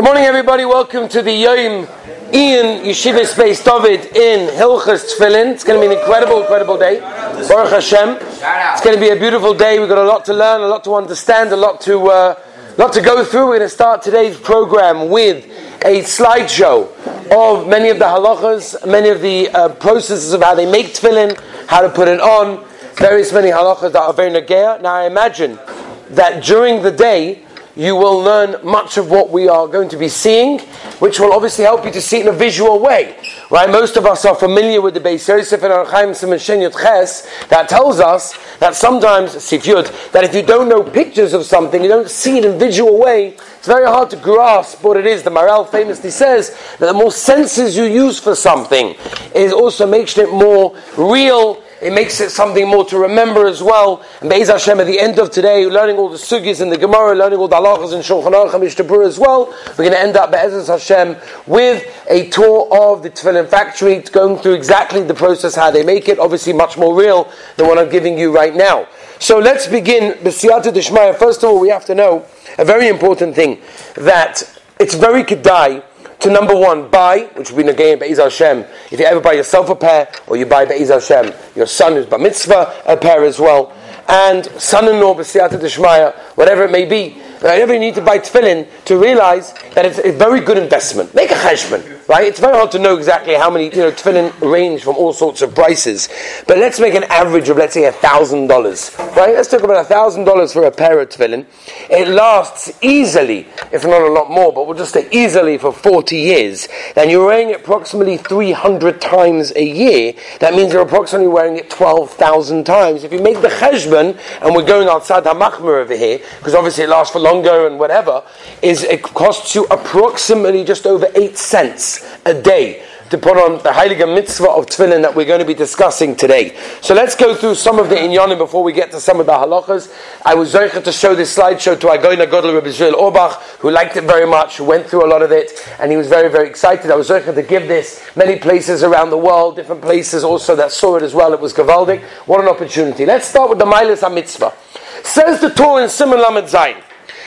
Good morning, everybody. Welcome to the Yom Ian Yeshiva Space David in Hilchas Tfilin. It's going to be an incredible, incredible day. Baruch Hashem. It's going to be a beautiful day. We've got a lot to learn, a lot to understand, a lot to, uh, lot to go through. We're going to start today's program with a slideshow of many of the halachas, many of the uh, processes of how they make tefillin, how to put it on, various many halachas that are very nagea. Now, I imagine that during the day, you will learn much of what we are going to be seeing, which will obviously help you to see it in a visual way. Right? Most of us are familiar with the Beis Yosef and Archaim Simon Ches that tells us that sometimes, Sifyud, that if you don't know pictures of something, you don't see it in visual way, it's very hard to grasp what it is. The Maharal famously says that the more senses you use for something, it also makes it more real it makes it something more to remember as well. And Be'ez Hashem, at the end of today, learning all the sugis in the Gemara, learning all the halachas in Shulchan Aruch Mishnah as well, we're going to end up Be'ez Hashem with a tour of the Tefillin factory, going through exactly the process how they make it. Obviously, much more real than what I'm giving you right now. So let's begin. B'siyata Dishmaya. First of all, we have to know a very important thing that it's very kedai to number one, buy, which will be Nagayin Be'ez Hashem. If you ever buy yourself a pair, or you buy Be'ez Hashem, your son who's Bar Mitzvah, a pair as well, and son-in-law, B'siyata Deshmaya, whatever it may be, whenever you need to buy tefillin, to realize that it's a very good investment. Make a cheshbon right? It's very hard to know exactly how many, you know, tefillin range from all sorts of prices. But let's make an average of, let's say, a thousand dollars, right? Let's talk about a thousand dollars for a pair of tefillin. It lasts easily, if not a lot more, but we'll just say easily for 40 years. Then you're wearing it approximately 300 times a year. That means you're approximately wearing it 12,000 times. If you make the cheshbon, and we're going outside Hamachmer over here, because obviously it lasts for longer and whatever, is it costs you approximately just over 8 cents a day to put on the Heilige Mitzvah of Tefillin that we're going to be discussing today. So let's go through some of the inyanim before we get to some of the halachas. I was zeicher to show this slideshow to Agoina Godel Rabbi Israel Orbach, who liked it very much, who went through a lot of it, and he was very, very excited. I was zeicher to give this many places around the world, different places also that saw it as well. It was gavaldik. What an opportunity. Let's start with the Milas HaMitzvah. Says the Torah in Simon Lamed Zayin,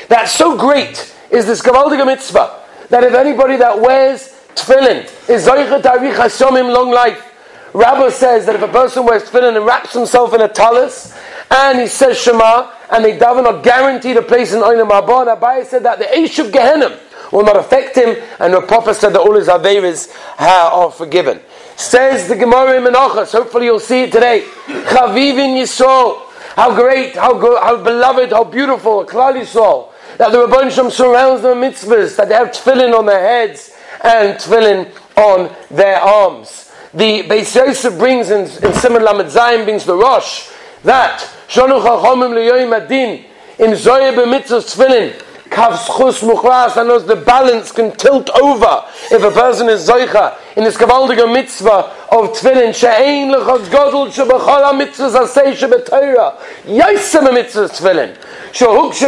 that so great is this gavaldik mitzvah, that if anybody that wears tefillin is Zoichet Arich Hashomim long life. Rabbi says that if a person wears tefillin and wraps himself in a talis and he says Shema and they daven are guaranteed a place in Olam Haba, Abaye said that the Eish of Gehenna will not affect him and the Prophet said that all his Averis are forgiven. Says the Gemara in Menachos, hopefully you'll see it today. Chavivin Yisrael. How great, how good, how beloved, how beautiful, Klal Yisrael. That the Rabban Shem surrounds them mitzvahs, that they have tefillin on their heads, and tefillin on their arms. The Beis Yosef brings in, in Simon Lamed brings the Rosh that Shonu Chachomim Leyoyim Adin in Zoye B'mitzvah Tefillin Kav Schus Muchlas and knows the balance can tilt over if a person is Zoicha in this Kavaldiga mitzvah of Tefillin She'ein Lecha Godel Shebechol HaMitzvahs Asay Shebetayra Yaisem HaMitzvahs Tefillin Everything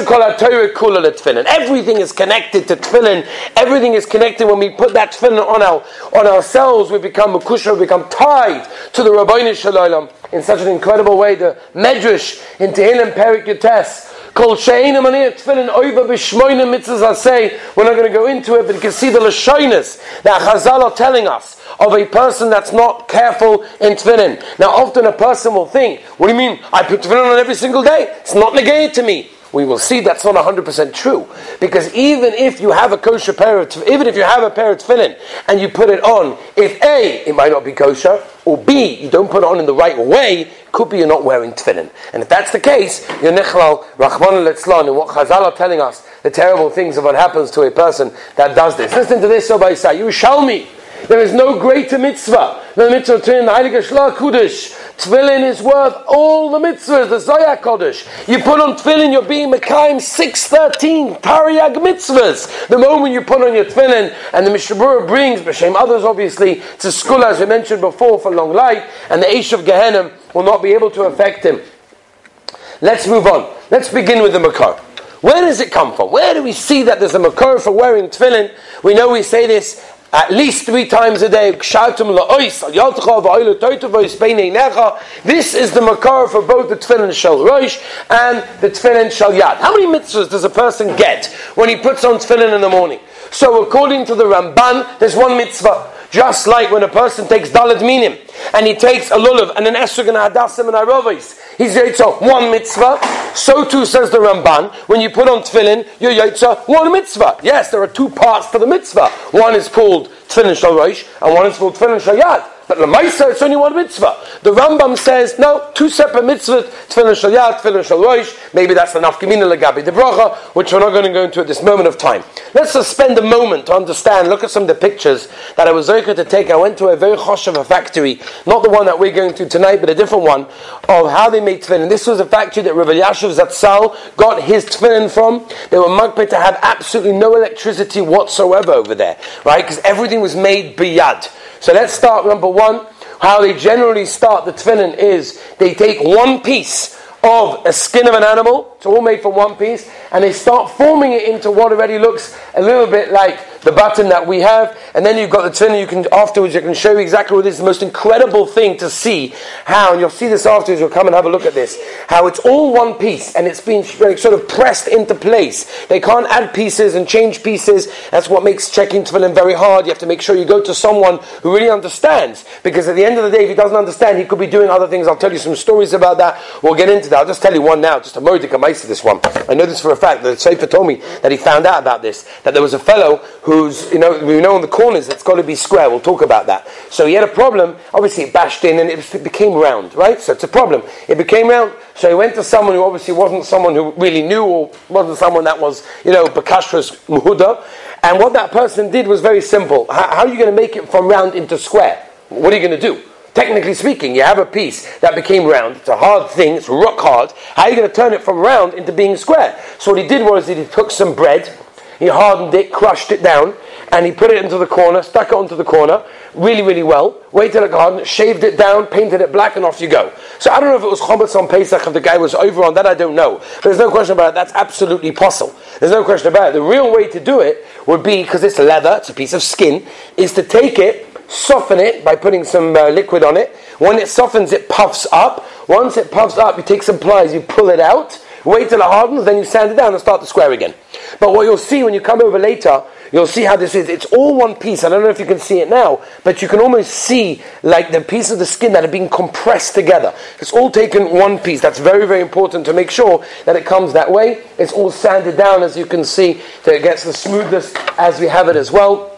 is connected to tefillin. Everything is connected. When we put that tefillin on our on ourselves, we become makusha, we become tied to the Rabbeinu Shalom in such an incredible way. The Medrash in Tehillim Perik Yotes. Kol she'ein amaniyah tefillin oiva b'shmoyne mitzvahs say. We're not going to go into it, but you can see the lashonis that Chazal are telling us of a person that's not careful in tefillin. Now, often a person will think, "What do you mean? I put tefillin on every single day? It's not negated to me." We will see that's not 100% true. Because even if you have a kosher pair of, even if you have a pair of tefillin and you put it on, if A, it might not be kosher, or B, you don't put it on in the right way, could be you're not wearing tefillin. And if that's the case, you're nechlal, rachman letzlan, and what Chazal are telling us, the terrible things of what happens to a person that does this. Listen to this, Isai, you shall me. There is no greater mitzvah than the mitzvah to the Heilige Shlah Kudish. Tefillin is worth all the mitzvahs, the Zoya Kodesh. You put on tefillin, you're being Mekayim 613, Tariag mitzvahs. The moment you put on your tefillin, and the Mishnah Berurah brings, B'Shem others obviously, to school as we mentioned before for long life, and the Aish of Gehenna will not be able to affect him. Let's move on. Let's begin with the Makar. Where does it come from? Where do we see that there's a Makar for wearing tefillin? We know we say this at least three times a day. This is the makar for both the tefillin shal roish and the tefillin shal yad. How many mitzvahs does a person get when he puts on tefillin in the morning? So according to the Ramban, there's one mitzvah. Just like when a person takes Dalit Minim and he takes a lulav and an esrog and a hadassim and arovis, he's yaitza one mitzvah. So too says the Ramban, when you put on tefillin, you're yaitza one mitzvah. Yes, there are two parts to the mitzvah. One is called tefillin shal and one is called tefillin shayad. But the Lamaisa, it's only one mitzvah. The Rambam says, no, two separate mitzvahs, tefillin shal yad, tefillin shal. Maybe that's the nafkamina legabi de bracha, which we're not going to go into at this moment of time. Let's just spend a moment to understand, look at some of the pictures that I was going to take. I went to a very chosh of a factory, not the one that we're going to tonight, but a different one, of how they made tefillin. This was a factory that Rav Elyashiv Zatzal got his tefillin from. They were mugpeh to have absolutely no electricity whatsoever over there, right? Because everything was made biyad. So let's start number one. How they generally start the tefillin is they take one piece of a skin of an animal, it's all made from one piece, and they start forming it into what already looks a little bit like the button that we have, and then you've got the tefillin. You can afterwards, I can show you exactly what. The most incredible thing to see how, and you'll see this afterwards. You'll come and have a look at this. How it's all one piece, and it's been sort of pressed into place. They can't add pieces and change pieces. That's what makes checking tefillin very hard. You have to make sure you go to someone who really understands, because at the end of the day, if he doesn't understand, he could be doing other things. I'll tell you some stories about that. We'll get into that. I'll just tell you one now, just a to this one. I know this for a fact. The Sefer told me that he found out about this. That there was a fellow who's, you know, we know on the corners it's got to be square. We'll talk about that. So he had a problem. Obviously, it bashed in and it became round, right? So it's a problem. It became round. So he went to someone who obviously wasn't someone who really knew or wasn't someone that was, you know, Bakashras Muhuda. And what that person did was very simple. How, how are you going to make it from round into square? What are you going to do? Technically speaking, you have a piece that became round. It's a hard thing. It's rock hard. How are you going to turn it from round into being square? So what he did was he took some bread, he hardened it, crushed it down, and he put it into the corner, stuck it onto the corner, really, really well. Waited it hardened, shaved it down, painted it black, and off you go. So I don't know if it was Chometz on Pesach, if the guy was over on that, I don't know. There's no question about it. That's absolutely possible. There's no question about it. The real way to do it would be, because it's leather, it's a piece of skin, is to take it soften it by putting some uh, liquid on it. When it softens, it puffs up. Once it puffs up, you take some pliers, you pull it out, wait till it hardens, then you sand it down and start the square again. But what you'll see when you come over later, you'll see how this is. It's all one piece. I don't know if you can see it now, but you can almost see like the piece of the skin that are being compressed together. It's all taken one piece. That's very, very important to make sure that it comes that way. It's all sanded down, as you can see, so it gets the smoothness as we have it as well.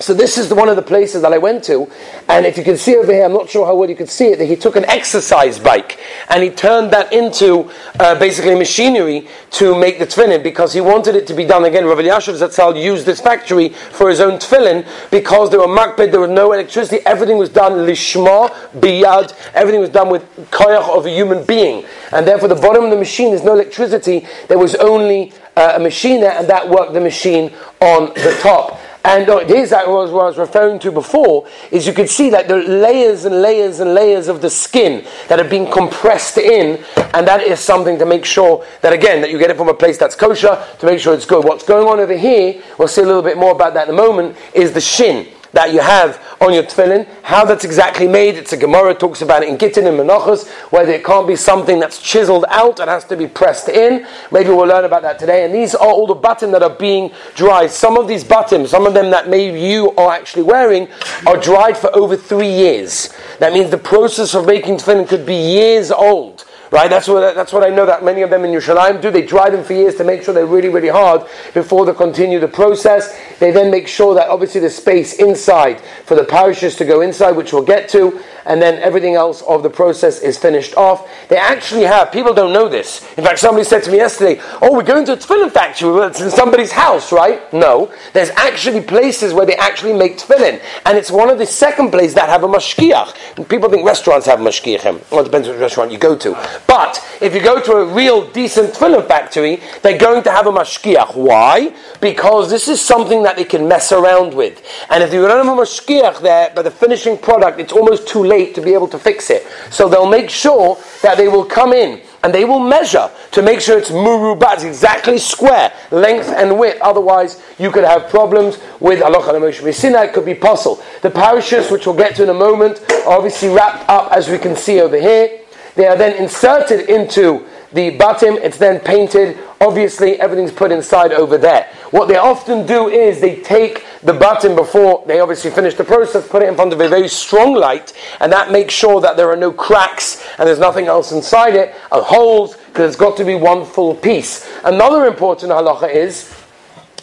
So this is one of the places that I went to, and if you can see over here, I'm not sure how well you can see it, that he took an exercise bike and he turned that into uh, basically machinery to make the tefillin because he wanted it to be done again. Rav Elyashiv Zatzal used this factory for his own tefillin because there were makbed, there was no electricity, everything was done lishma, biyad, everything was done with koyach of a human being, and therefore the bottom of the machine there's no electricity, there was only uh, a machine there, and that worked the machine on the top. And uh, this that was what I was referring to before is you could see that the layers and layers and layers of the skin that have been compressed in, and that is something to make sure that again that you get it from a place that's kosher to make sure it's good. What's going on over here, we'll see a little bit more about that in a moment, is the shin that you have on your tefillin, how that's exactly made. It's a Gemara talks about it in Gittin and Menachos, whether it can't be something that's chiseled out, it has to be pressed in. Maybe we'll learn about that today. And these are all the buttons that are being dried. Some of these buttons, some of them that maybe you are actually wearing, are dried for over three years. That means the process of making tefillin could be years old. Right? That's what, that's what I know that many of them in Yerushalayim do. They dry them for years to make sure they're really, really hard before they continue the process. They then make sure that obviously the space inside for the parishes to go inside, which we'll get to, and then everything else of the process is finished off. They actually have, people don't know this. In fact, somebody said to me yesterday, oh, we're going to a tefillin factory. Well, it's in somebody's house, right? No. There's actually places where they actually make tefillin. And it's one of the second places that have a mashkiach. People think restaurants have mashkiachim. Well, it depends which restaurant you go to. But if you go to a real decent tefillin factory, they're going to have a mashkiach. Why? Because this is something that they can mess around with. And if you don't have a mashkiach there, but the finishing product, it's almost too late to be able to fix it. So they'll make sure that they will come in and they will measure to make sure it's murubat, exactly square, length and width. Otherwise, you could have problems with Moshe Sinai. It could be puzzle. The parishes, which we'll get to in a moment, are obviously wrapped up as we can see over here. They are then inserted into the bottom, it's then painted. Obviously, everything's put inside over there. What they often do is they take the bottom before they obviously finish the process, put it in front of a very strong light, and that makes sure that there are no cracks and there's nothing else inside it, or holes, because it's got to be one full piece. Another important halacha is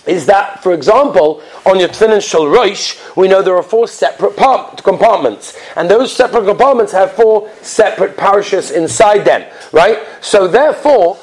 is that, for example, on your tefillin shel roish, we know there are four separate part- compartments, and those separate compartments have four separate parishes inside them, right? So therefore,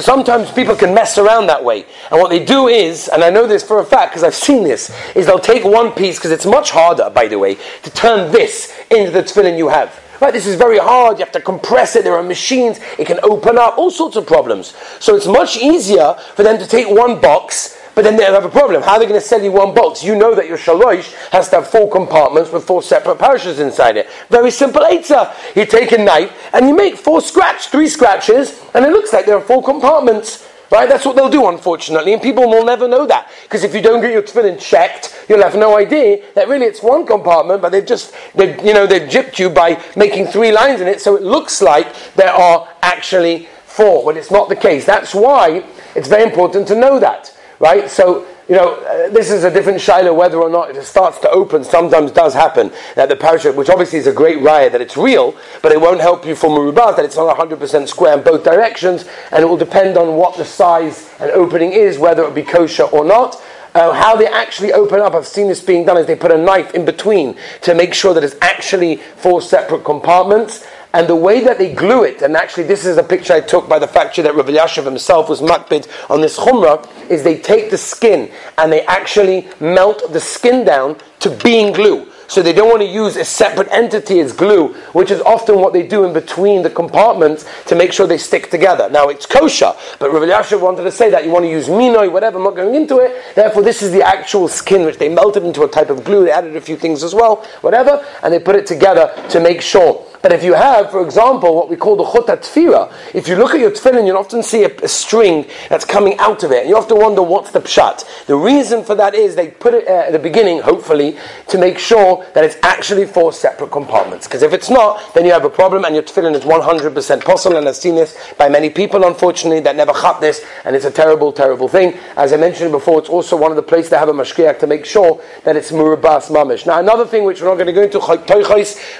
sometimes people can mess around that way, and what they do is, and I know this for a fact because I've seen this, is they'll take one piece because it's much harder, by the way, to turn this into the tefillin you have. Right, this is very hard. You have to compress it. There are machines. It can open up. All sorts of problems. So it's much easier for them to take one box but then they'll have a problem. How are they going to sell you one box? You know that your shalosh has to have four compartments with four separate parachutes inside it. Very simple answer. You take a knife and you make four scratch, three scratches, and it looks like there are four compartments. Right? That's what they'll do, unfortunately. And people will never know that. Because if you don't get your tefillin checked, you'll have no idea that really it's one compartment, but they've just, they've, you know, they've gypped you by making three lines in it, so it looks like there are actually four, when it's not the case. That's why it's very important to know that right? So, you know, uh, this is a different shiloh whether or not it starts to open. Sometimes does happen that the parachute, which obviously is a great riot that it's real, but it won't help you for Murubat, that it's not 100% square in both directions, and it will depend on what the size and opening is, whether it be kosher or not. Uh, how they actually open up, I've seen this being done, is they put a knife in between to make sure that it's actually four separate compartments. And the way that they glue it, and actually this is a picture I took by the factory that Rav Elyashiv himself was makbid on this chumrah, is they take the skin and they actually melt the skin down to being glue. So they don't want to use a separate entity as glue, which is often what they do in between the compartments to make sure they stick together. Now it's kosher, but Rav Elyashiv wanted to say that you want to use minoi, whatever. I'm not going into it. Therefore, this is the actual skin which they melted into a type of glue. They added a few things as well, whatever, and they put it together to make sure but if you have, for example, what we call the chutat tfira, if you look at your tefillin, you'll often see a, a, string that's coming out of it, and you to wonder what's the pshat. The reason for that is they put it uh, at the beginning, hopefully, to make sure that it's actually four separate compartments. Because if it's not, then you have a problem, and your tefillin is 100% possible, and I've seen this by many people, unfortunately, that never cut this, and it's a terrible, terrible thing. As I mentioned before, it's also one of the places to have a mashkiach to make sure that it's murabas mamish. Now, another thing which we're not going to go into,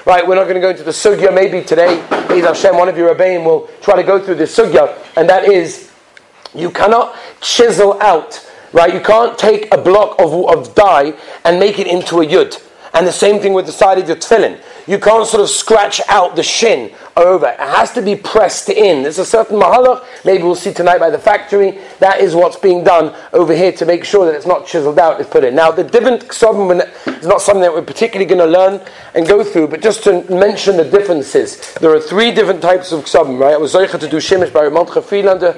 right, we're not going to go into the sugya maybe today, Eid Hashem, one of your Rebbeim will try to go through this sugya, and that is, you cannot chisel out, right? You can't take a block of, of dye and make it into a yud. And the same thing with the side of your tefillin. You can't sort of scratch out the shin over. It has to be pressed in. There's a certain mahalach, maybe we'll see tonight by the factory. That is what's being done over here to make sure that it's not chiseled out, it's put in. Now, the different ksubim is not something that we're particularly going to learn and go through, but just to mention the differences. There are three different types of ksubim, right? I was zeicha to do shimish by Ramantcha Friedlander.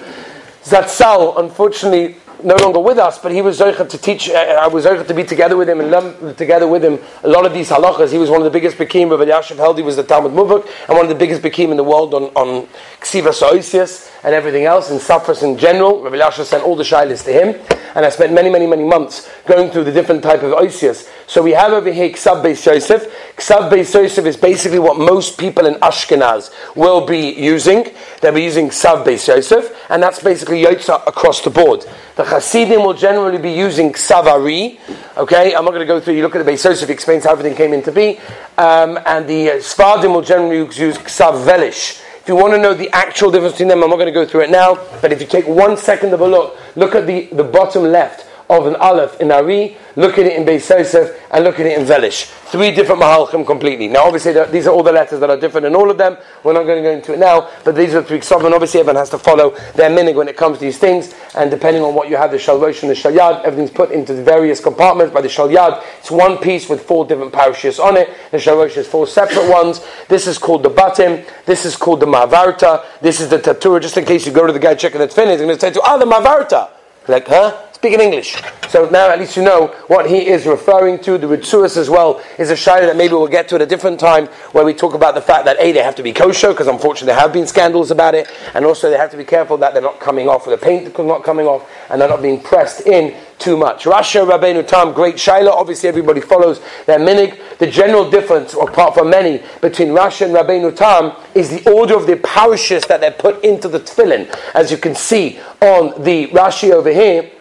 Zatzal, unfortunately, no longer with us, but he was to teach, uh, I was to be together with him and learn together with him a lot of these halachas. He was one of the biggest Bekim, Rav Elyashiv held, he was the Talmud Mubuk, and one of the biggest Bekim in the world on, on Ksiva Soisius and everything else, and Safras in general. Rav Elyashiv sent all the shilas to him, and I spent many, many, many months going through the different type of Oisius. So we have over here Ksav Beis Yosef. Ksav Beis Yosef is basically what most people in Ashkenaz will be using. They'll be using Ksav Beis Yosef, and that's basically Yotza across the board. The Hasidim will generally be using Ksav Ari. Okay, I'm not going to go through. You look at the Beis Yosef, explains how everything came into be, um, and the uh, Sfardim will generally use Ksav Velish. If you want to know the actual difference between them, I'm not going to go through it now. But if you take one second of a look, look at the, the bottom left of an Aleph in Ari, look at it in Beis Yosef, and look at it in Velish. Three different Mahalchim completely. Now, obviously, these are all the letters that are different in all of them. We're not going to go into it now, but these are three Ksavim. Obviously, everyone has to follow their minig when it comes to these things, and depending on what you have, the Shalrosh and the Shalyad, everything's put into the various compartments by the Shalyad. It's one piece with four different parashas on it. The Shalrosh is four separate ones. This is called the Batim. This is called the Mavarta. This is the Tatura. Just in case you go to the guy checking the tefillin, he's going to say to, ah, the Mavarta. Like, huh? Speaking English. So now at least you know what he is referring to. The Ritzuas as well is a shayla that maybe we'll get to at a different time where we talk about the fact that A, they have to be kosher, because unfortunately there have been scandals about it, and also they have to be careful that they're not coming off, or the paint not coming off, and they're not being pressed in too much. Rashi Rabbeinu Tam, great Shaila. Obviously, everybody follows their minig. The general difference, apart from many, between Rashi and Rabbeinu Tam is the order of the parishes that they're put into the tefillin. As you can see on the Rashi over here,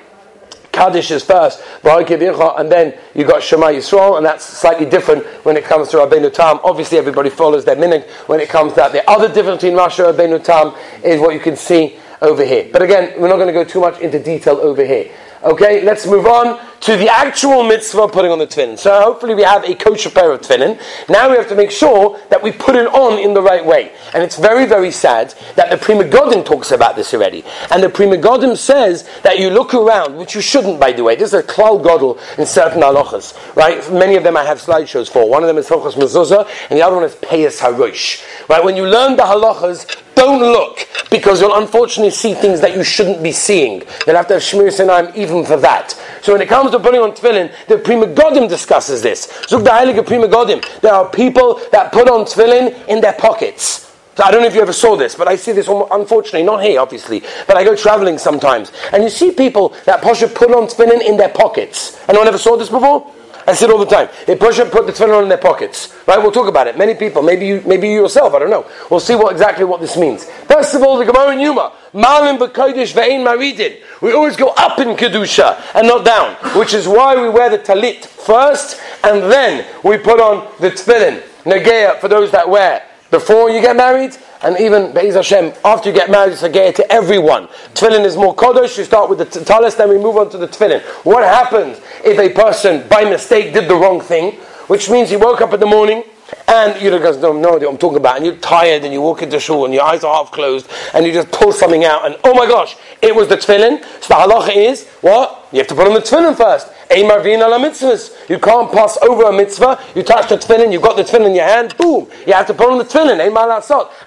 Kaddish is first, and then you got Shema Yisrael, and that's slightly different when it comes to Rabbeinu Tam. Obviously, everybody follows their minig when it comes to that. The other difference between Rashi and Rabbeinu Tam is what you can see over here. But again, we're not going to go too much into detail over here. Okay, let's move on to the actual mitzvah of putting on the tefillin. So hopefully we have a kosher pair of tefillin. Now we have to make sure that we put it on in the right way. And it's very, very sad that the Pri Megadim talks about this already. And the Pri Megadim says that you look around, which you shouldn't, by the way. This is a klal godel in certain halachas, right? Many of them I have slideshows for. One of them is Hilchas Mezuzah, and the other one is Peyas Harosh. Right? When you learn the halachas, don't look because you'll unfortunately see things that you shouldn't be seeing. You'll have to have Shmir Sinaim even for that. So when it comes to putting on tefillin, the Pri Megadim discusses this. Zug the Heilige Pri Megadim. There are people that put on tefillin in their pockets. So I don't know if you ever saw this, but I see this unfortunately, not here obviously, but I go traveling sometimes. And you see people that Pasha put on tefillin in their pockets. Anyone ever saw this before? I see it all the time. They push and put the tefillin in their pockets. Right? We'll talk about it. Many people, maybe you, maybe you yourself, I don't know. We'll see what exactly what this means. First of all, the Gemara in Yuma, Malim b'kodesh ve'ein maridin. We always go up in kedusha and not down, which is why we wear the talit first, and then we put on the tefillin. Nageya for those that wear before you get married, and even Be'ez Hashem, after you get married, it's a gay to everyone. Tefillin is more kodesh. You start with the talis, then we move on to the tefillin. What happens if a person, by mistake, did the wrong thing? Which means he woke up in the morning, and you guys don't know what I'm talking about, and you're tired, and you walk into shul, and your eyes are half closed, and you just pull something out, and oh my gosh, it was the tefillin. So the halacha is, what? You have to put on the tefillin first. You can't pass over a mitzvah. You touch the tefillin, you got the tefillin in your hand, boom. You have to put on the tefillin.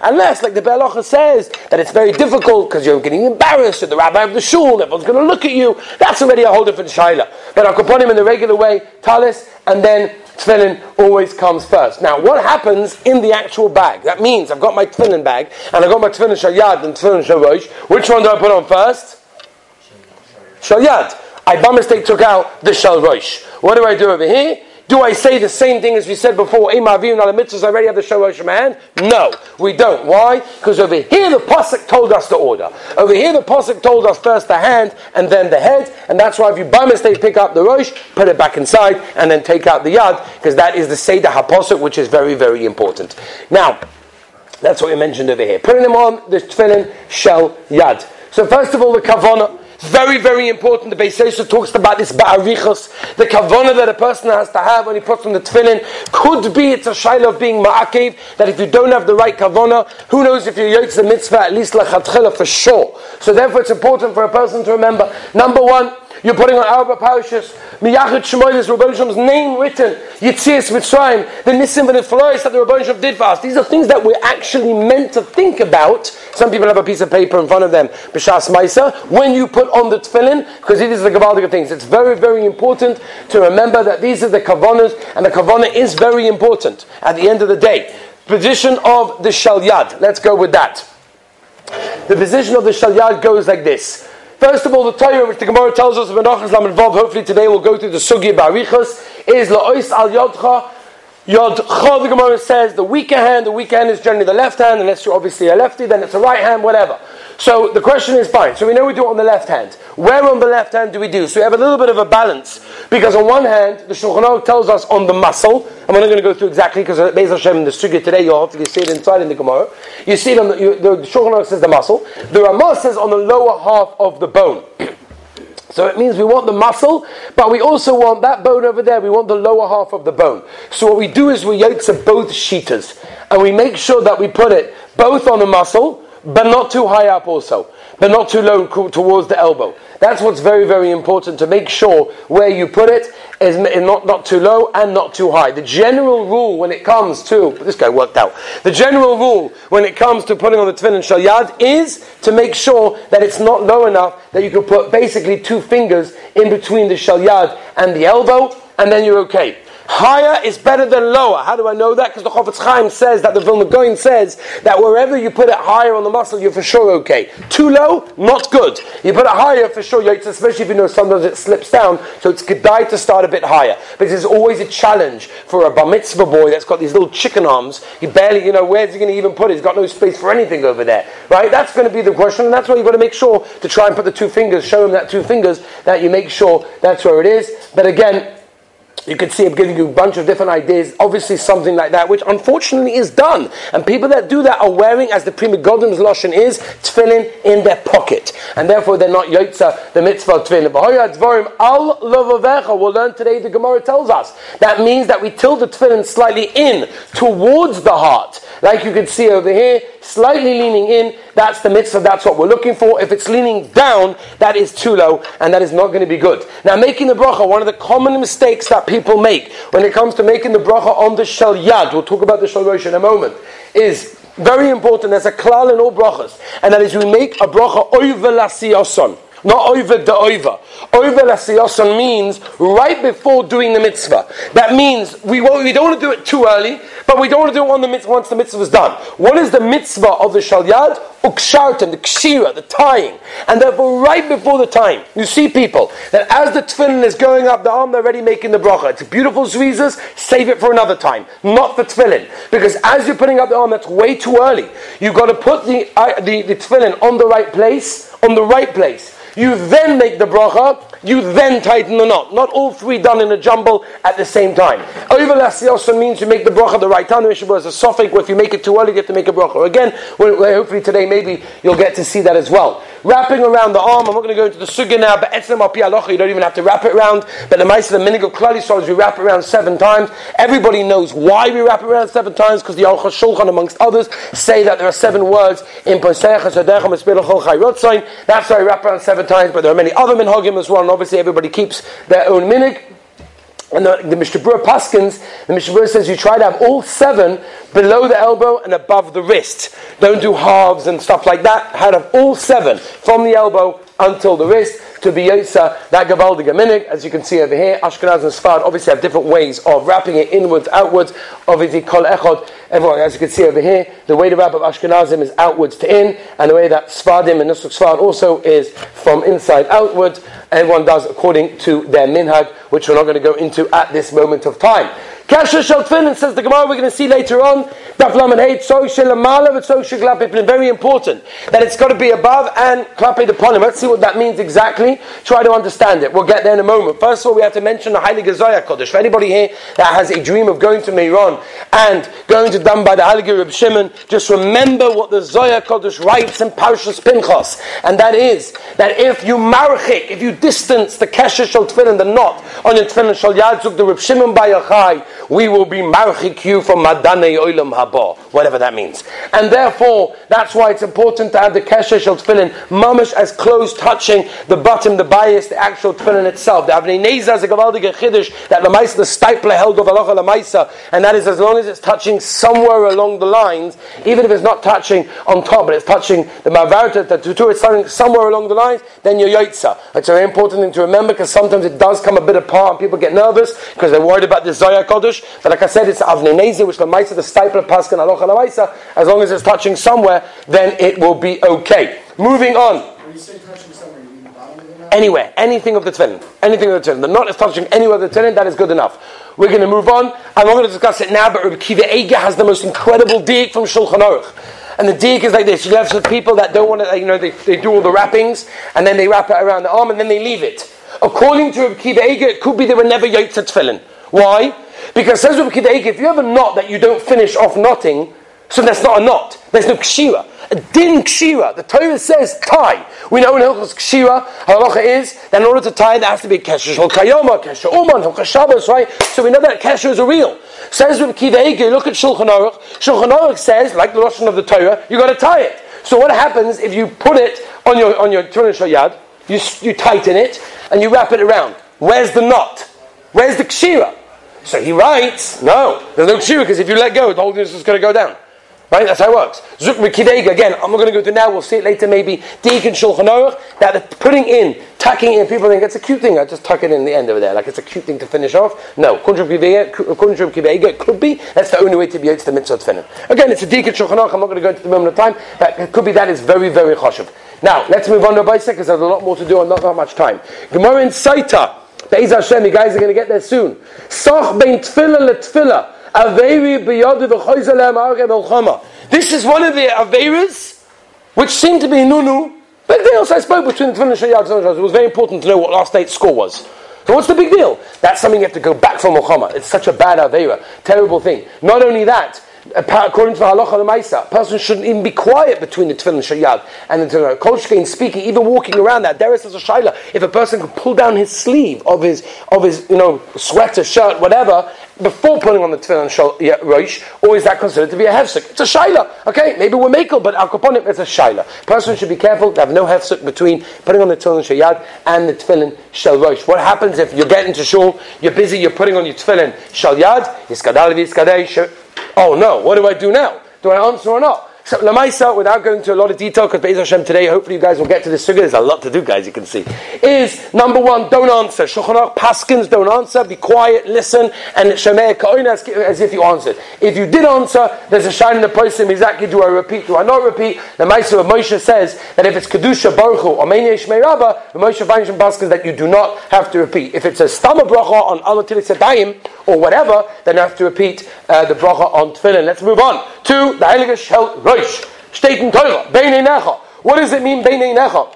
Unless, like the Be'alacha says, that it's very difficult because you're getting embarrassed at the rabbi of the shul, everyone's going to look at you. That's already a whole different shaila. But I could put him in the regular way, talis, and then tefillin always comes first. Now, what happens in the actual bag? That means I've got my tefillin bag, and I've got my tefillin shayad and tefillin sharosh. Which one do I put on first? Shayad. I by mistake took out the shal rosh. What do I do over here? Do I say the same thing as we said before? Imavim na mitzvahs. I already have the shal rosh in my hand. No, we don't. Why? Because over here the pasuk told us the order. Over here the pasuk told us first the hand and then the head, and that's why if you by mistake pick up the rosh, put it back inside, and then take out the yad, because that is the seder haposuk, which is very very important. Now. That's what we mentioned over here. Putting them on the tefillin shel yad. So first of all, the kavana. Very, very important. The Beis Yosef talks about this ba'arichos, the kavana that a person has to have when he puts on the tefillin. Could be it's a shaila of being ma'akev, that if you don't have the right kavana, who knows if you yotz the mitzvah, at least lachatchila for sure. So therefore it's important for a person to remember, number one, you're putting on Arba Parashas, Miyachet Shemoylis, Rabban Shem's name written, Yitzias Mitzrayim, the Nisim and the Flores that the Rabban Shem did for us. These are things that we're actually meant to think about. Some people have a piece of paper in front of them, B'Shas Maisa, when you put on the tefillin, because these are the Gavaldic things. It's very, very important to remember that these are the Kavanas, and the Kavana is very important at the end of the day. Position of the Shalyad. Let's go with that. The position of the Shalyad goes like this. First of all, the Torah, which the Gemara tells us, Menachas Lam involved, hopefully today we'll go through the Sugi Barichas, is La'ois al Yodcha. Yodcha, the Gemara says, the weaker hand, the weaker hand is generally the left hand, unless you're obviously a lefty, then it's a right hand, whatever. So the question is fine. So we know we do it on the left hand. Where on the left hand do we do? So we have a little bit of a balance. Because on one hand, the Shulchan Aruch tells us on the muscle, and we're not going to go through exactly because uh, Beis Hashem in the Sugya today, you'll hopefully see it inside in the Gemara. You see it on the, you, the Shulchan Aruch says the muscle. The Ramah says on the lower half of the bone. So it means we want the muscle, but we also want that bone over there. We want the lower half of the bone. So what we do is we yotza both sheeters, and we make sure that we put it both on the muscle but not too high up also, but not too low towards the elbow. That's what's very, very important to make sure where you put it is not, not too low and not too high. The general rule when it comes to, this guy worked out, the general rule when it comes to putting on the tefillin shal yad is to make sure that it's not low enough that you can put basically two fingers in between the shal yad and the elbow, and then you're okay. Higher is better than lower. How do I know that? Because the Chofetz Chaim says that the Vilna Gaon says that wherever you put it higher on the muscle, you're for sure okay. Too low, not good. You put it higher, for sure, especially if you know sometimes it slips down. So it's good to start a bit higher. But it's always a challenge for a bar mitzvah boy that's got these little chicken arms. He barely, you know, where's he going to even put it? He's got no space for anything over there, right? That's going to be the question, and that's why you've got to make sure to try and put the two fingers, show him that two fingers, that you make sure that's where it is. But again, you can see I'm giving you a bunch of different ideas. Obviously, something like that, which unfortunately is done. And people that do that are wearing, as the Pri Megadim's Lashon is, tefillin in their pocket. And therefore, they're not yotza, the mitzvah tefillin. Al lavavecha. We'll learn today, the Gemara tells us. That means that we tilt the tefillin slightly in, towards the heart. Like you can see over here, slightly leaning in, that's the mitzvah, that's what we're looking for. If it's leaning down, that is too low, and that is not going to be good. Now, making the bracha, one of the common mistakes that people make when it comes to making the bracha on the shal yad, we'll talk about the shal rosh in a moment, is very important. There's a klal in all brachas, and that is we make a bracha oivel not over the over. Over lasiyosan means right before doing the mitzvah. That means we, we don't want to do it too early, but we don't want to do it on the mitzvah once the mitzvah is done. What is the mitzvah of the shalyad? Ukshartan, the kshira, the tying. And therefore, right before the time, you see people that as the tefillin is going up the arm, they're already making the bracha. It's beautiful zrizas, save it for another time, not the tefillin. Because as you're putting up the arm, that's way too early. You've got to put the, uh, the, the tefillin on the right place, on the right place. You then make the bracha, you then tighten the knot. Not all three done in a jumble at the same time. Overlassi also means you make the bracha the right time. The Mishnah is a suffix where if you make it too early, you have to make a bracha. Again, hopefully today maybe you'll get to see that as well. Wrapping around the arm, I'm not going to go into the sugya now, but etzem al you don't even have to wrap it around. But the mice the minig of klali is we wrap it around seven times. Everybody knows why we wrap it around seven times, because the Al Shulchan, amongst others, say that there are seven words in Posech, That's why we wrap around seven times, but there are many other minhagim as well, and obviously everybody keeps their own minig. And the, the Mishnah Berurah Paskins, the Mishnah Berurah says you try to have all seven below the elbow and above the wrist. Don't do halves and stuff like that. Have all seven from the elbow until the wrist to be Yotza, that Gavaldige Minig, as you can see over here, Ashkenaz and Sfard obviously have different ways of wrapping it inwards, outwards, obviously Kol Echod, everyone, as you can see over here, the way to wrap up Ashkenazim is outwards to in, and the way that Sfardim and Nusuk Sfard also is from inside outwards, everyone does according to their minhag, which we're not going to go into at this moment of time. Shel Tefillin says the Gemara we're going to see later on. Daf So. Very important that it's got to be above and Klape the Ponim. Let's see what that means exactly. Try to understand it. We'll get there in a moment. First of all, we have to mention the Heilige Zoya Kodesh. For anybody here that has a dream of going to Meiron and going to done by the Heilige Reb Shimon, just remember what the Zoya Kodesh writes in Parshas Pinchas, and that is that if you marchik, if you distance the Kesher Tefillin, the knot on your Tefillin Shel Yadzuk, the Reb Shimon by Bayachai we will be marchik you from Madane Oilam Haba, whatever that means. And therefore, that's why it's important to have the Kesher Shel Tefillin mamish as close touching the bottom, the bias, the actual Tefillin itself. The Avnei Neza is a Gavaldige Chiddush that Lamaisa, the Stipler held of Aloha Lamaisa, and that is as long as it's touching somewhere along the lines, even if it's not touching on top, but it's touching the Mavarta, the Tutur, it's touching somewhere along the lines, then you're Yotza. It's a very important thing to remember because sometimes it does come a bit apart and people get nervous because they're worried about the Zoya Kodesh. But like I said, it's Avnei Nezi, which the Maisa, the Stipler Paskan Aloha Lamaisa, as long as it's touching somewhere, then it will be okay. Moving on. Anywhere, anything of the tefillin, anything of the tefillin. The knot is touching anywhere of the tefillin, that is good enough. We're going to move on. I'm not going to discuss it now, but Rabbi Akiva Eger has the most incredible dig from Shulchan Aruch. And the dig is like this. You have some people that don't want to, you know, they, they do all the wrappings, and then they wrap it around the arm, and then they leave it. According to Rabbi Akiva Eger, it could be they were never yoked to tefillin. Why? Because says Kiva if you have a knot that you don't finish off knotting, so that's not a knot. There's no kshira. A din kshira. The Torah says tie. We know in Hilchos kshira, halacha is that in order to tie, there has to be kesher shol kayoma, kesher uman, hilchos Shabbos, right? So we know that kesher is a real. Says with Kiva Eger, look at Shulchan Aruch. Shulchan Aruch says, like the Lashon of the Torah, you got to tie it. So what happens if you put it on your on your Shayad, you, you tighten it, and you wrap it around? Where's the knot? Where's the kshira? So he writes, no, there's no kshira because if you let go, the whole thing is just going to go down. Right? That's how it works. Zuk Kidega, again, I'm not going to go to now, we'll see it later maybe. Deacon Shulchan Aruch, that putting in, tucking in, people think it's a cute thing, I just tuck it in the end over there, like it's a cute thing to finish off. No, Kuntrub Kidega uh, could be, that's the only way to be able to mitzvah tefillin. Again, it's a Deacon Shulchan Aruch, I'm not going to go into the moment of time, it could be that is very, very choshev. Now, let's move on to Baisek, because there's a lot more to do and not that much time. Gemara in Saita, Be'ez Hashem, you guys are going to get there soon. Soch bein tefillah le tefillah. This is one of the Averas which seem to be Nunu. Big deal. So I spoke between the Tefillin and Shayag. It was very important to know what last night's score was. So what's the big deal? That's something you have to go back from Muhammad. It's such a bad Avera. Terrible thing. Not only that, according to the halacha lemaisa, a person shouldn't even be quiet between the tefillin shayad and the tefillin. Kolshkein speaking, even walking around that. There is a shaila. If a person could pull down his sleeve of his of his you know sweater, shirt, whatever, before putting on the tefillin shol, roish, or is that considered to be a hefsek? It's a shaila. Okay, maybe we're makel, but al kaponim it's a shaila. Person should be careful to have no hefsek between putting on the tefillin shayad and the tefillin shel roish. What happens if you're getting to shul, you're busy, you're putting on your tefillin shel yad, Oh no, what do I do now? Do I answer or not? So Lamaisa, without going into a lot of detail, because Be'ez Hashem today, hopefully you guys will get to this sugar. There's a lot to do, guys. You can see. Is number one, don't answer. Shulchan Paskins, don't answer. Be quiet, listen, and Shemei Ka'oin as if you answered. If you did answer, there's a shine in the person. Exactly, do I repeat? Do I not repeat? The Maisa of Moshe says that if it's kedusha baruch or meinyei shmei the Moshe finds in Paskins that you do not have to repeat. If it's a stama bracha on alatilis or whatever, then you have to repeat uh, the bracha on tefillin. Let's move on to the Heilige Shel What does it mean, Beinei Necha?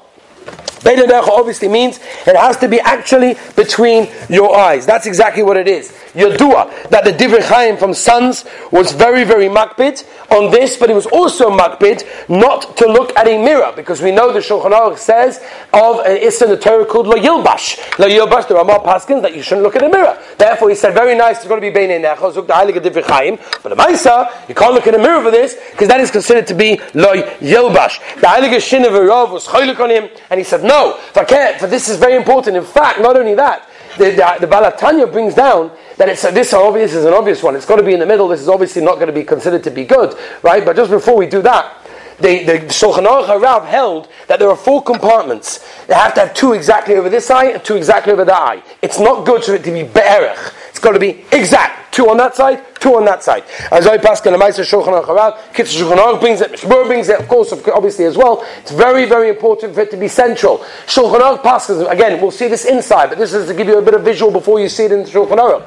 Beidadecha obviously means it has to be actually between your eyes. That's exactly what it is. Yodua, that the Divrei Chaim from Sanz was very, very makbid on this, but it was also makbid not to look at a mirror, because we know the Shulchan Aruch says of an Issa in the Torah called Lo Yilbash. Lo Yilbash, there are more paskins that you shouldn't look at a mirror. Therefore, he said, very nice, it's going to be Beinei Necha, Zuk the Heilige Divrei Chaim, but the Maisa, you can't look at a mirror for this, because that is considered to be Lo Yilbash. The Heilige Shin of was chaylik on him, and he said, no, for this is very important. In fact, not only that, the, the, the Balatanya brings down that it's this obvious is an obvious one. It's got to be in the middle. This is obviously not going to be considered to be good, right? But just before we do that, the, the Shulchan Aruch Harav held that there are four compartments. They have to have two exactly over this eye and two exactly over that eye. It's not good for it to be be'erech. It's got to be exact. Two on that side, two on that side. As I pass the Meister Shulchan Aruch Kitz Shulchan brings it, Mishmur brings it, of course, obviously as well. It's very, very important for it to be central. Shulchan Aruch passes, again, we'll see this inside, but this is to give you a bit of visual before you see it in Shulchan Aruch.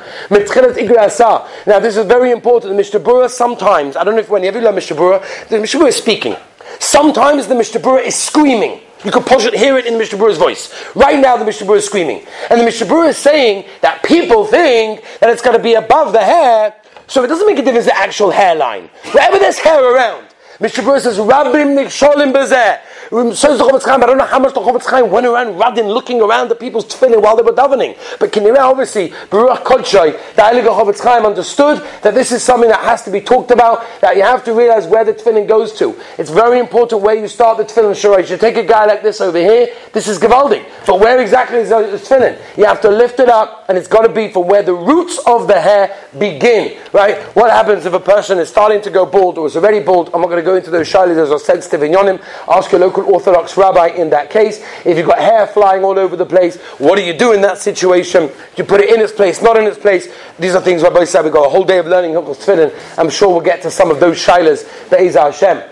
Now, this is very important. The Mishnah sometimes, I don't know if whenever you ever learn Mishnah the Mishnah is speaking. Sometimes the Mishnah is screaming. You could push it, hear it in the Mishnah voice. Right now, the Mishnah is screaming. And the Mishnah is saying that people think that it's going to be above the hair, so it doesn't make a difference the actual hairline. Wherever there's hair around, Mr. says, Rabbim niksholim bezeh. Says the Chofetz Chaim, I don't know how much the Chofetz Chaim went around rudding, looking around the people's tefillin while they were davening. But can you obviously, Baruch Kodshai, the Heilige Chofetz Chaim understood that this is something that has to be talked about, that you have to realize where the tefillin goes to. It's very important where you start the tefillin shirah. You take a guy like this over here, this is Gavaldi. But where exactly is the tefillin? You have to lift it up, and it's got to be from where the roots of the hair begin, right? What happens if a person is starting to go bald or is already bald? I'm not going to go into those shilas, those are sensitive in yonim. Ask your local Orthodox rabbi in that case. If you've got hair flying all over the place, what do you do in that situation? Do you put it in its place, not in its place? These are things Rabbi said we got a whole day of learning Tefillin. I'm sure we'll get to some of those shilas, Be'ezah Hashem.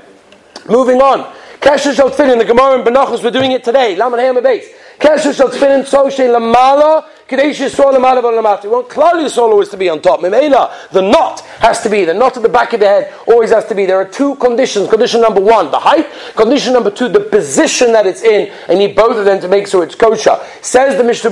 Moving on. Kesher Shal Tefillin, the Gemara in Menachos, we're doing it today. Laman Hayam base. Kesher Shal Tefillin, Tzoshe Lamala, Kadesh Yisrael Lamala Lamata. We want always to be on top. Mimela, the knot has to be, the knot at the back of the head always has to be. There are two conditions. Condition number one, the height. Condition number two, the position that it's in. I need both of them to make sure it's kosher. Says the Mishnah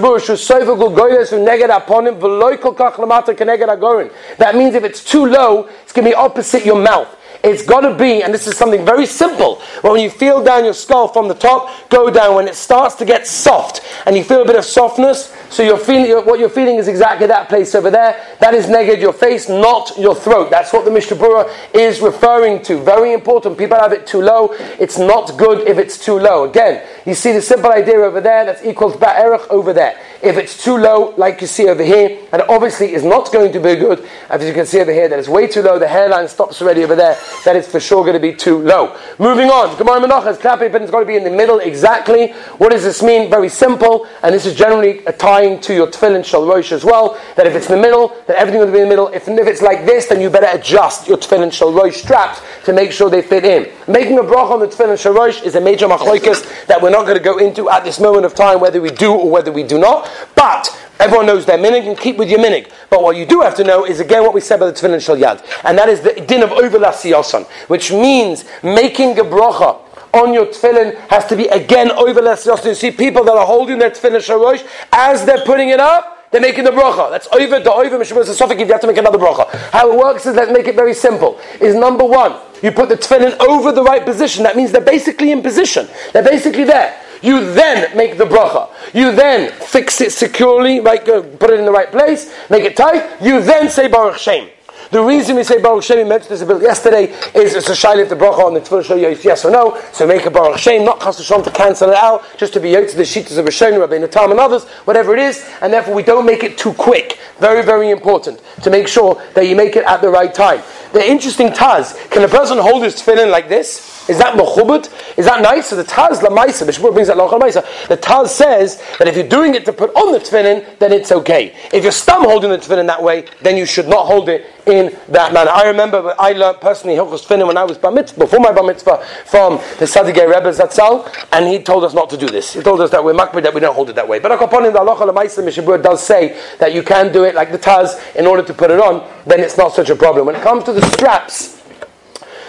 That means if it's too low, it's going to be opposite your mouth. It's got to be, and this is something very simple. When you feel down your skull from the top, go down. When it starts to get soft, and you feel a bit of softness, so you're feeling what you're feeling is exactly that place over there. That is negative your face, not your throat. That's what the Mishnah Berurah is referring to. Very important. People have it too low. It's not good if it's too low. Again, you see the simple idea over there. That's equals ba'erich over there. If it's too low, like you see over here, and obviously is not going to be good, as you can see over here, that is way too low, the hairline stops already over there, that is for sure going to be too low. Moving on, Gemara Menachas, clapping, but it's got to be in the middle exactly. What does this mean? Very simple, and this is generally tying to your tefillin shalrosh as well, that if it's in the middle, then everything will be in the middle. If, if it's like this, then you better adjust your tefillin shalrosh straps to make sure they fit in. Making a bracha on the tefillin shalrosh is a major machloikas that we're not going to go into at this moment of time, whether we do or whether we do not. But Everyone knows their minig and keep with your minig. But what you do have to know is again what we said about the tefillin shal yad, and that is the din of overlasiyosan, which means making a bracha on your tefillin has to be again over overlasiyosan. You see people that are holding their tefillin shalosh as they're putting it up. They're making the bracha. That's over the over mishabur sofik. You have to make another bracha. How it works is let's make it very simple. Is number one, you put the tefillin over the right position. That means they're basically in position. They're basically there. You then make the bracha. You then fix it securely, right? Put it in the right place, make it tight. You then say Baruch Shem. The reason we say Baruch Shem, we mentioned this a bit yesterday, is it's a shaila if the bracha on the tefillah show you yes or no. So make a Baruch Shem, not chas to cancel it out, just to be to the sheets of Rishonim, Rabbeinu Tam and others, whatever it is, and therefore we don't make it too quick. Very, very important to make sure that you make it at the right time. The interesting taz, can a person hold his tefillin like this? Is that mechubut? Is that nice? So the Taz Lamaisa, the Shmuel brings that Lachal Maisa. The Taz says that if you're doing it to put on the tefillin, then it's okay. If you're stum holding the tefillin that way, then you should not hold it in that manner. I remember I learned personally Hilchos Tefillin when I was bar mitzvah, before my bar mitzvah, from the Sadigay Rebbe Zatzal, and he told us not to do this. He told us that we're makbid, that we don't hold it that way. But upon him, the Lachal Maisa Mishnah Berurah does say that you can do it like the Taz in order to put it on, then it's not such a problem. When it comes to the straps,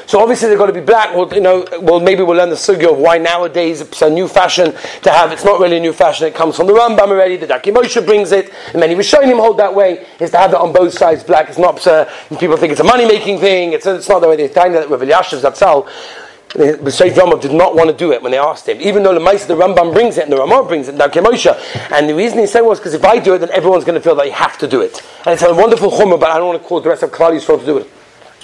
so obviously they're going to be black. Well, you know, well maybe we'll learn the sugya of why nowadays it's a new fashion to have. It's not really a new fashion. It comes from the Rambam already. The Darkei Moshe brings it, and many Rishonim hold that way. Is to have it on both sides black. It's not. Uh, people think it's a money making thing. It's, it's not the way they find that with Elyashiv Zatzal. The Sheikh Rambam did not want to do it when they asked him, even though the Maisa, the Rambam brings it and the Ramah brings it, Darkei Moshe. And the reason he said was because if I do it, then everyone's going to feel that you have to do it. And it's a wonderful chumrah, but I don't want to call the rest of Klal Yisrael to do it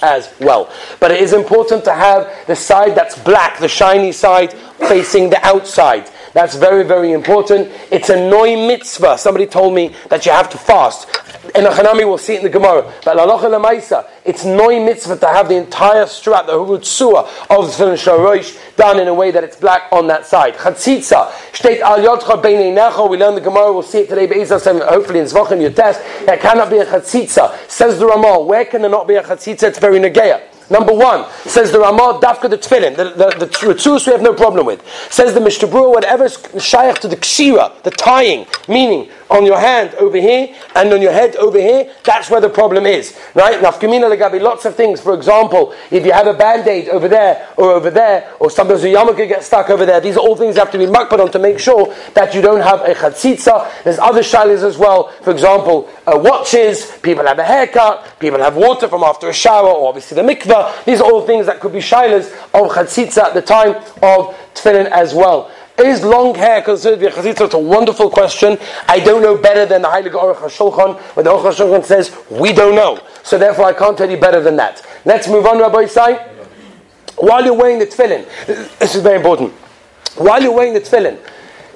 as well. But it is important to have the side that's black, the shiny side, facing the outside. That's very, very important. It's a noi mitzvah. Somebody told me that you have to fast. And a Hanami, we'll see it in the Gemara. But lalacha lemaisa, it's noi mitzvah to have the entire strap, the hurutsua of the shorosh, done in a way that it's black on that side. Chatzitza, state al yotcha beinei We learn the Gemara. We'll see it today. But Isa hopefully in Zvachim, your test. There cannot be a chatzitza. Says the Ramah. Where can there not be a chatzitza? It's very negeya. Number one, says the Ramah, Dafka the Tfilin, the, the, the we have no problem with. Says the Mishnah Berurah, whatever is Shaykh to the Kshira, the tying, meaning on your hand over here and on your head over here, that's where the problem is. Right? Nafkamina legabi, lots of things. For example, if you have a band-aid over there or over there, or sometimes a yarmulke gets stuck over there, these are all things that have to be makbad on to make sure that you don't have a chatzitza. There's other shilas as well. For example, uh, watches, people have a haircut, people have water from after a shower, or obviously the mikvah. These are all things that could be shilas of chatzitza at the time of tefillin as well. Is long hair considered to be a chazitza? It's a wonderful question. I don't know better than the Heilige Aruch HaShulchan, where the Aruch HaShulchan says, we don't know. So therefore I can't tell you better than that. Let's move on, Rabbi Isai. While you're wearing the tefillin, this is very important. While you're wearing the tefillin,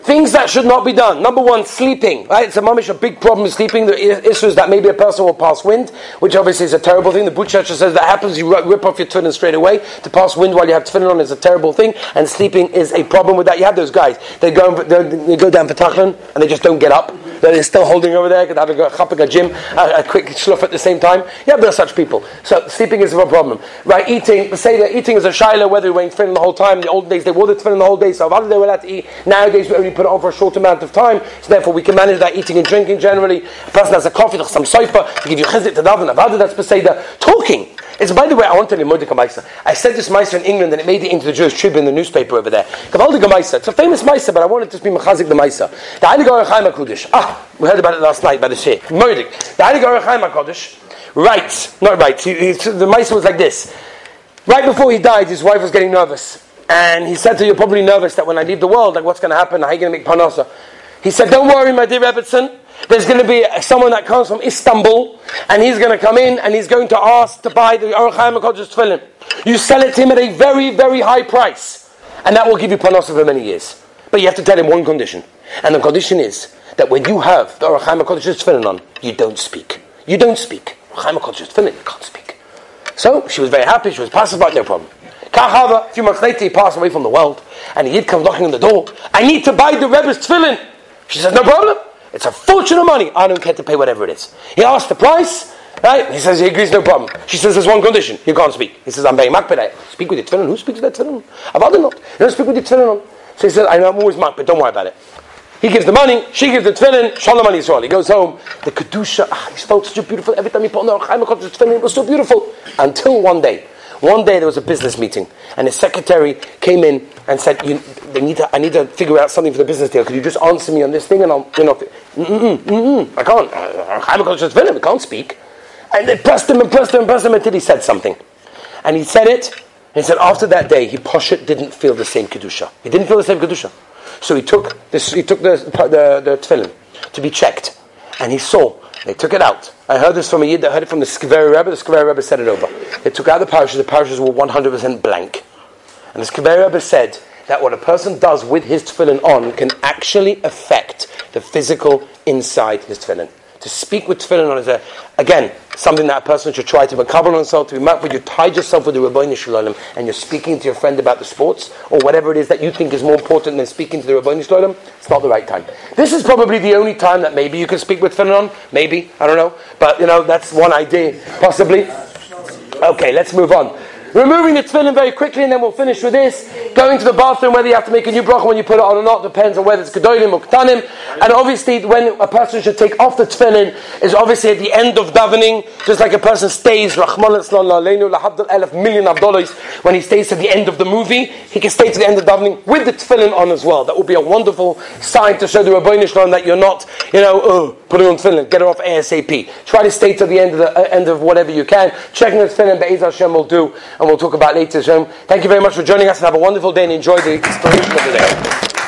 Things that should not be done. Number one, sleeping. Right? It's a mamish, a big problem with sleeping. The issue is that maybe a person will pass wind, which obviously is a terrible thing. The Butcher says that happens, you rip off your tefillin straight away. To pass wind while you have tefillin on is a terrible thing, and sleeping is a problem with that. You have those guys, they go, they go down for Tachanun, and they just don't get up. They're still holding over there, could have a chapik, a gym, a, a quick shluff at the same time. Yeah, there are such people. So sleeping is a problem. Right, eating, say that eating is a shiloh, whether you're wearing tefillin the whole time. In the old days, they wore the tefillin the whole day, so other they were allowed to eat. Nowadays, we only put it on for a short amount of time, so therefore we can manage that eating and drinking generally. A person has a coffee, some soifa, to give you chizit to daven, that's beseda. Talking. It's by the way, I want to tell you Mordecai Maisa. I said this Maisa in England and it made it into the Jewish Tribune, the newspaper over there. Gavaldiga Maisa. It's a famous Maisa, but I wanted it to be Machazik the Maisa. The Heilige Ohr HaChaim HaKadosh. Ah, we heard about it last night by the Sheikh. Mordecai. The Heilige Ohr HaChaim HaKadosh writes, not right, he, he, the Maisa was like this. Right before he died, his wife was getting nervous. And he said to her, You're probably nervous that when I leave the world, like what's going to happen? How are you going to make panasa? He said, Don't worry, my dear Rebbetzin. There's going to be someone that comes from Istanbul, and he's going to come in and he's going to ask to buy the Aruch HaMakodesh Tefillin. You sell it to him at a very, very high price, and that will give you panasa for many years. But you have to tell him one condition, and the condition is that when you have the Chaim HaKodesh's tefillin on, you don't speak. You don't speak. Chaim HaKodesh's tefillin, you can't speak. So she was very happy, she was pacified, no problem. Kahava, a few months later, he passed away from the world, and he did come knocking on the door. I need to buy the Rebbe's tefillin. She says, no problem. It's a fortune of money. I don't care to pay whatever it is. He asked the price, right? He says he agrees, no problem. She says, there's one condition. You can't speak. He says, I'm paying makbid. Speak with the tefillin. Who speaks with that tefillin? I've not. You don't speak with the tefillin. So he says, I know, I'm always makbid. Don't worry about it. He gives the money, she gives the tefillin, shalom on Yisrael. He goes home, the kedusha, ah, he felt a beautiful, every time he put on the Chaim tefillin, it was so beautiful. Until one day, one day there was a business meeting, and his secretary came in and said, need to, I need to figure out something for the business deal. Could you just answer me on this thing? And I'll, you know, I can't. Chaim tefillin, I can't speak. And they pressed him and pressed him and pressed him until he said something. And he said it, and he said after that day, he Poshet didn't feel the same Kedusha. He didn't feel the same Kedusha. So he took this, he took the, the, the tefillin to be checked, and he saw. They took it out. I heard this from a yid. I heard it from the Skverer Rebbe. The Skverer Rebbe said it over. They took out the parashas. The parashas were 100% blank. And the Skverer Rebbe said that what a person does with his tefillin on can actually affect the physical inside his tefillin to speak with tefillin on is a, again, something that a person should try to recover on himself, to be marked when you tied yourself with the Ribbono Shel Olam and you're speaking to your friend about the sports or whatever it is that you think is more important than speaking to the Ribbono Shel Olam, it's not the right time. This is probably the only time that maybe you can speak with tefillin on, maybe, I don't know, but you know, that's one idea, possibly. Okay, let's move on. Removing the tefillin very quickly, and then we'll finish with this. Going to the bathroom, whether you have to make a new bracha when you put it on or not, depends on whether it's gedolim or ketanim. And obviously, when a person should take off the tefillin is obviously at the end of davening, just like a person stays, Rahman elef million of dollars, when he stays to the end of the movie, he can stay to the end of davening with the tefillin on as well. That would be a wonderful sign to show the Ribbono Shel Olam that you're not, you know, oh, put it on tefillin, get it off ASAP. Try to stay to the end of the uh, end of whatever you can. Checking the tefillin, Be'ez Hashem will do and we'll talk about later. So thank you very much for joining us and have a wonderful day and enjoy the exploration of the day.